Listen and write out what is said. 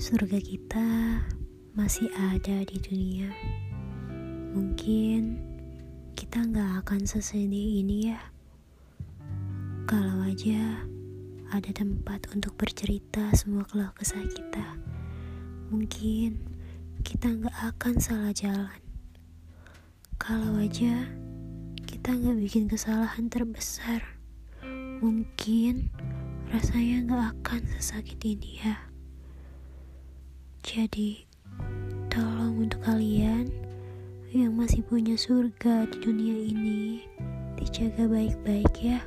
surga kita masih ada di dunia. Mungkin kita nggak akan sesedih ini ya. Kalau aja ada tempat untuk bercerita semua keluh kesah kita, mungkin kita nggak akan salah jalan. Kalau aja kita nggak bikin kesalahan terbesar, mungkin rasanya nggak akan sesakit ini ya. Jadi, tolong untuk kalian yang masih punya surga di dunia ini, dijaga baik-baik ya.